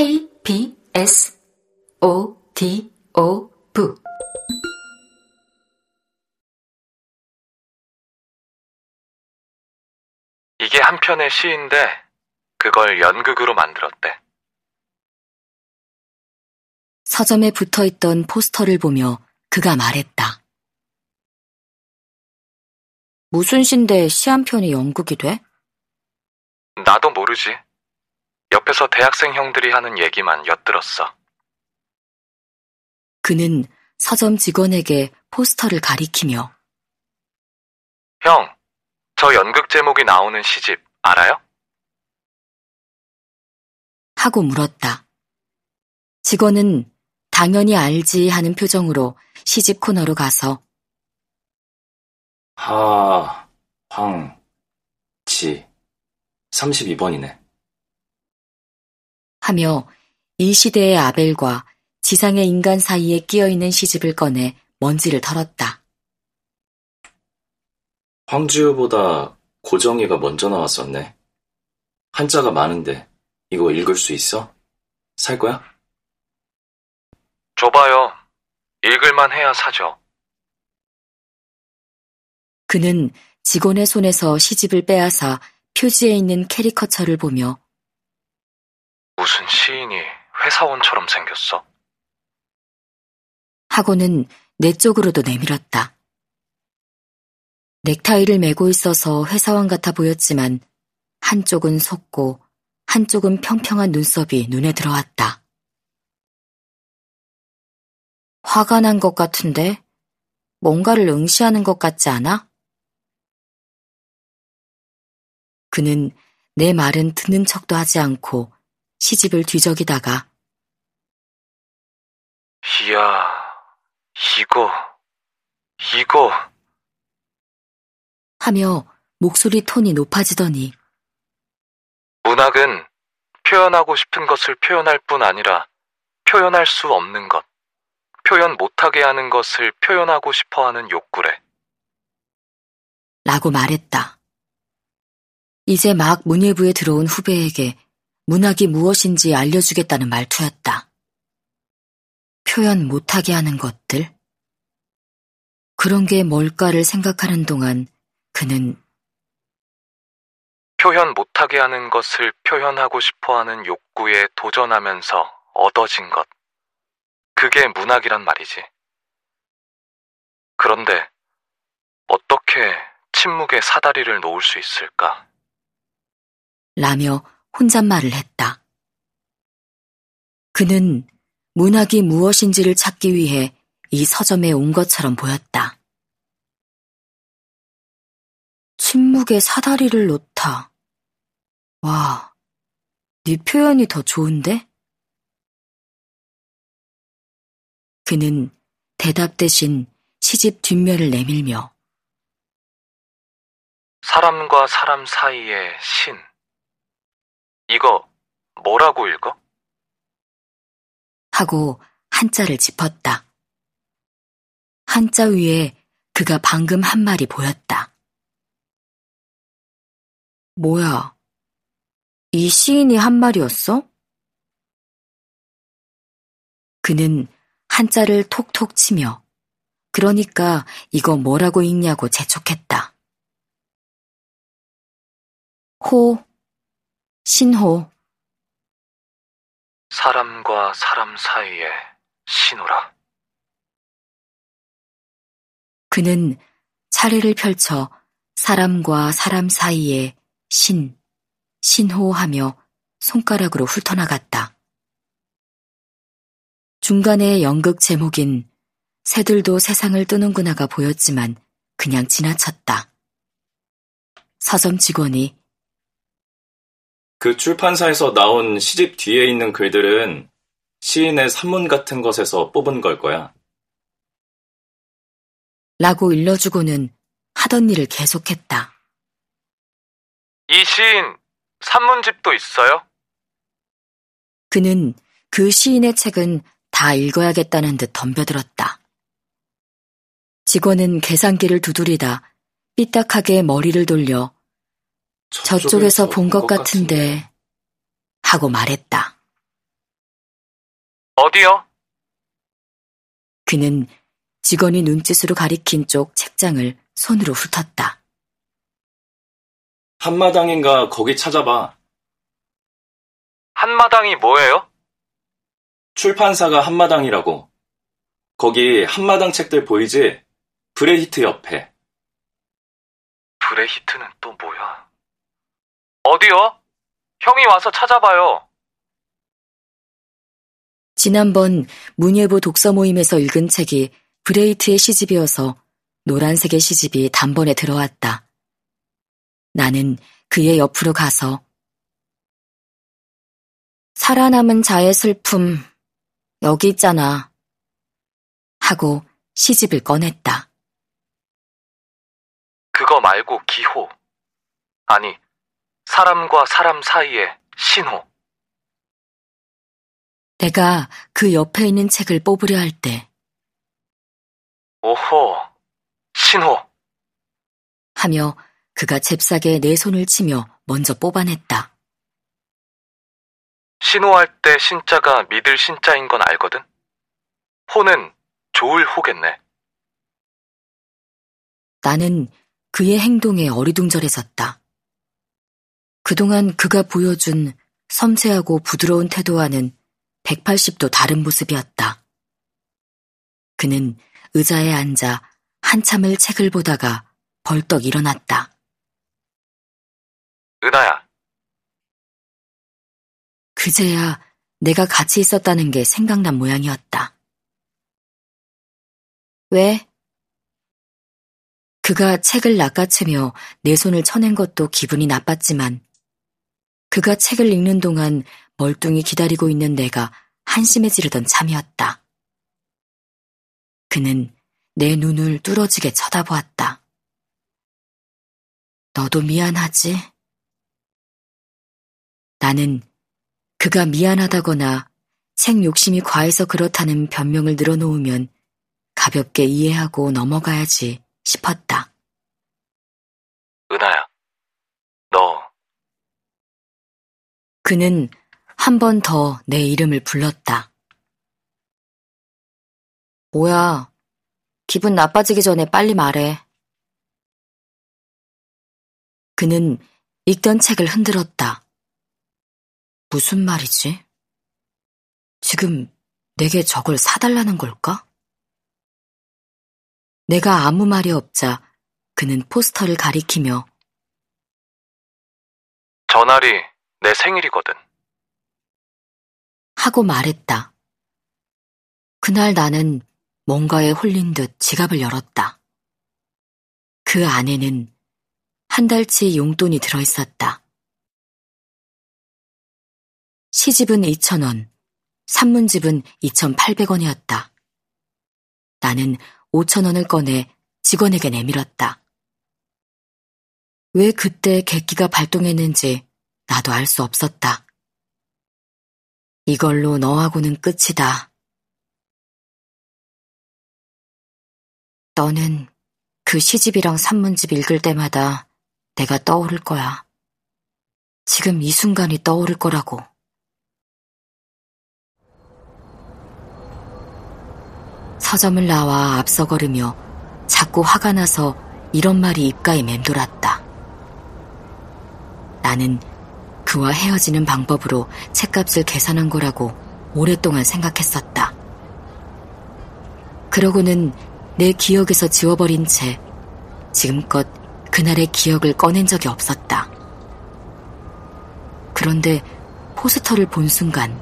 K, B, S, O, D, O, V. 이게 한 편의 시인데 그걸 연극으로 만들었대. 서점에 붙어 있던 포스터를 보며 그가 말했다. 무슨 시인데 시 한 편이 연극이 돼? 나도 모르지. 옆에서 대학생 형들이 하는 얘기만 엿들었어. 그는 서점 직원에게 포스터를 가리키며 형, 저 연극 제목이 나오는 시집 알아요? 하고 물었다. 직원은 당연히 알지 하는 표정으로 시집 코너로 가서 하, 황, 지, 32번이네. 하며 이 시대의 아벨과 지상의 인간 사이에 끼어 있는 시집을 꺼내 먼지를 털었다. 황주유보다 고정이가 먼저 나왔었네. 한자가 많은데 이거 읽을 수 있어? 살 거야? 줘봐요. 읽을만 해야 사죠. 그는 직원의 손에서 시집을 빼앗아 표지에 있는 캐리커처를 보며 무슨 시인이 회사원처럼 생겼어? 하고는 내 쪽으로도 내밀었다. 넥타이를 메고 있어서 회사원 같아 보였지만 한쪽은 속고 한쪽은 평평한 눈썹이 눈에 들어왔다. 화가 난 것 같은데 뭔가를 응시하는 것 같지 않아? 그는 내 말은 듣는 척도 하지 않고 시집을 뒤적이다가 이야, 이거, 이거. 하며 목소리 톤이 높아지더니 문학은 표현하고 싶은 것을 표현할 뿐 아니라 표현할 수 없는 것, 표현 못하게 하는 것을 표현하고 싶어 하는 욕구래. 라고 말했다. 이제 막 문예부에 들어온 후배에게 문학이 무엇인지 알려주겠다는 말투였다. 표현 못하게 하는 것들? 그런 게 뭘까를 생각하는 동안 그는 표현 못하게 하는 것을 표현하고 싶어 하는 욕구에 도전하면서 얻어진 것. 그게 문학이란 말이지. 그런데 어떻게 침묵의 사다리를 놓을 수 있을까? 라며 혼잣말을 했다. 그는 문학이 무엇인지를 찾기 위해 이 서점에 온 것처럼 보였다. 침묵의 사다리를 놓다. 와, 네 표현이 더 좋은데? 그는 대답 대신 시집 뒷면을 내밀며 사람과 사람 사이의 신. 이거 뭐라고 읽어? 하고 한자를 짚었다. 한자 위에 그가 방금 한 말이 보였다. 뭐야? 이 시인이 한 말이었어? 그는 한자를 톡톡 치며 그러니까 이거 뭐라고 읽냐고 재촉했다. 호, 신호. 사람과 사람 사이의 신호라. 그는 차례를 펼쳐 사람과 사람 사이에 신, 신호하며 손가락으로 훑어나갔다. 중간에 연극 제목인 새들도 세상을 뜨는구나가 보였지만 그냥 지나쳤다. 서점 직원이 그 출판사에서 나온 시집 뒤에 있는 글들은 시인의 산문 같은 것에서 뽑은 걸 거야. 라고 일러주고는 하던 일을 계속했다. 이 시인 산문집도 있어요? 그는 그 시인의 책은 다 읽어야겠다는 듯 덤벼들었다. 직원은 계산기를 두드리다 삐딱하게 머리를 돌려 저쪽에서 본 것 같은데 하고 말했다. 어디요? 그는 직원이 눈짓으로 가리킨 쪽 책장을 손으로 훑었다. 한마당인가 거기 찾아봐. 한마당이 뭐예요? 출판사가 한마당이라고. 거기 한마당 책들 보이지? 브레히트 옆에. 브레히트는 또 뭐야? 어디요? 형이 와서 찾아봐요. 지난번 문예부 독서 모임에서 읽은 책이 브레히트의 시집이어서 노란색의 시집이 단번에 들어왔다. 나는 그의 옆으로 가서 살아남은 자의 슬픔 여기 있잖아 하고 시집을 꺼냈다. 그거 말고 기호. 아니, 사람과 사람 사이의 신호. 내가 그 옆에 있는 책을 뽑으려 할 때 오호, 신호. 하며 그가 잽싸게 내 손을 치며 먼저 뽑아냈다. 신호할 때 신자가 믿을 신자인 건 알거든? 호는 좋을 호겠네. 나는 그의 행동에 어리둥절해졌다. 그동안 그가 보여준 섬세하고 부드러운 태도와는 180도 다른 모습이었다. 그는 의자에 앉아 한참을 책을 보다가 벌떡 일어났다. 은하야, 그제야 내가 같이 있었다는 게 생각난 모양이었다. 왜? 그가 책을 낚아채며 내 손을 쳐낸 것도 기분이 나빴지만 그가 책을 읽는 동안 멀뚱히 기다리고 있는 내가 한심해지르던 참이었다. 그는 내 눈을 뚫어지게 쳐다보았다. 너도 미안하지? 나는 그가 미안하다거나 책 욕심이 과해서 그렇다는 변명을 늘어놓으면 가볍게 이해하고 넘어가야지 싶었다. 은하야, 너 그는 한 번 더 내 이름을 불렀다. 뭐야, 기분 나빠지기 전에 빨리 말해. 그는 읽던 책을 흔들었다. 무슨 말이지? 지금 내게 저걸 사달라는 걸까? 내가 아무 말이 없자 그는 포스터를 가리키며 전날이 내 생일이거든. 하고 말했다. 그날 나는 뭔가에 홀린 듯 지갑을 열었다. 그 안에는 한 달치 용돈이 들어있었다. 시집은 2,000원, 산문집은 2,800원이었다. 나는 5,000원을 꺼내 직원에게 내밀었다. 왜 그때 객기가 발동했는지 나도 알 수 없었다. 이걸로 너하고는 끝이다. 너는 그 시집이랑 산문집 읽을 때마다 내가 떠오를 거야. 지금 이 순간이 떠오를 거라고. 서점을 나와 앞서 걸으며 자꾸 화가 나서 이런 말이 입가에 맴돌았다. 나는 그와 헤어지는 방법으로 책값을 계산한 거라고 오랫동안 생각했었다. 그러고는 내 기억에서 지워버린 채 지금껏 그날의 기억을 꺼낸 적이 없었다. 그런데 포스터를 본 순간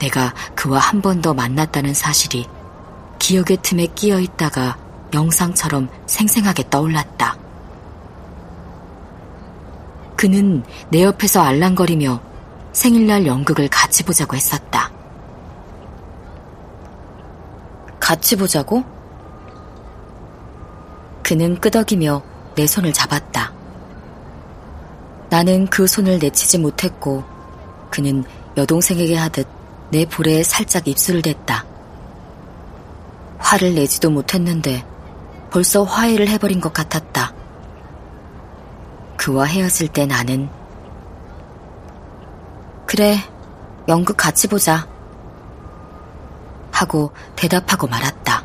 내가 그와 한 번 더 만났다는 사실이 기억의 틈에 끼어 있다가 영상처럼 생생하게 떠올랐다. 그는 내 옆에서 알랑거리며 생일날 연극을 같이 보자고 했었다. 같이 보자고? 그는 끄덕이며 내 손을 잡았다. 나는 그 손을 내치지 못했고 그는 여동생에게 하듯 내 볼에 살짝 입술을 댔다. 화를 내지도 못했는데 벌써 화해를 해버린 것 같았다. 그와 헤어질 때 나는 그래, 연극 같이 보자. 하고 대답하고 말았다.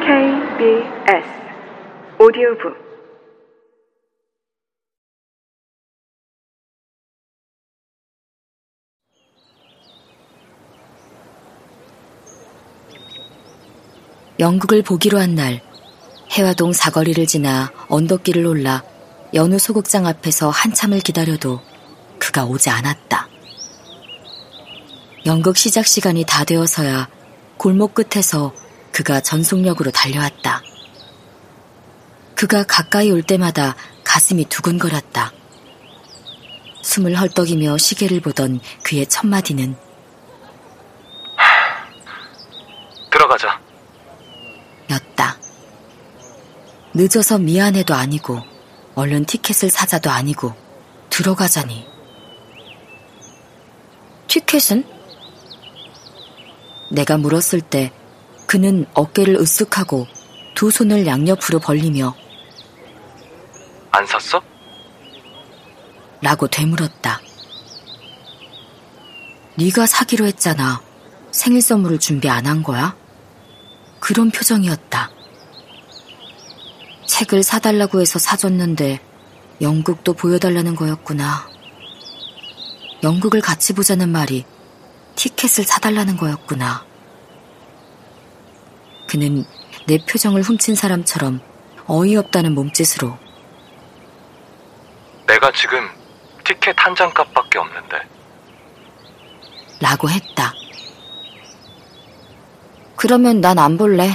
KBS 오디오북 영국을 보기로 한 날, 해화동 사거리를 지나 언덕길을 올라 연우 소극장 앞에서 한참을 기다려도 그가 오지 않았다. 연극 시작 시간이 다 되어서야 골목 끝에서 그가 전속력으로 달려왔다. 그가 가까이 올 때마다 가슴이 두근거렸다. 숨을 헐떡이며 시계를 보던 그의 첫마디는 들어가자. 였다. 늦어서 미안해도 아니고, 얼른 티켓을 사자도 아니고, 들어가자니. 티켓은? 내가 물었을 때 그는 어깨를 으쓱하고 두 손을 양옆으로 벌리며 안 샀어? 라고 되물었다. 네가 사기로 했잖아. 생일 선물을 준비 안 한 거야? 그런 표정이었다. 책을 사달라고 해서 사줬는데 연극도 보여달라는 거였구나. 연극을 같이 보자는 말이 티켓을 사달라는 거였구나. 그는 내 표정을 훔친 사람처럼 어이없다는 몸짓으로 내가 지금 티켓 한 장 값밖에 없는데. 라고 했다. 그러면 난 안 볼래.